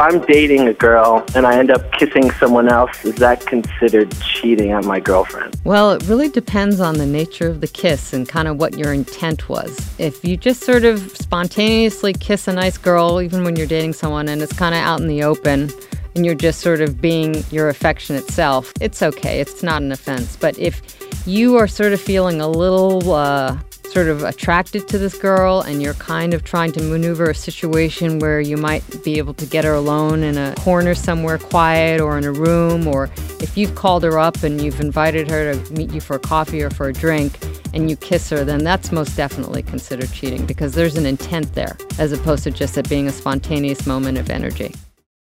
I'm dating a girl and I end up kissing someone else, is that considered cheating on my girlfriend? Well, it really depends on the nature of the kiss and kind of what your intent was. If you just sort of spontaneously kiss a nice girl, even when you're dating someone, and it's kind of out in the open, and you're just sort of being your affectionate self, it's okay. It's not an offense. But if you are sort of feeling a little uh, sort of attracted to this girl and you're kind of trying to maneuver a situation where you might be able to get her alone in a corner somewhere quiet or in a room, or if you've called her up and you've invited her to meet you for a coffee or for a drink and you kiss her, then that's most definitely considered cheating because there's an intent there as opposed to just it being a spontaneous moment of energy.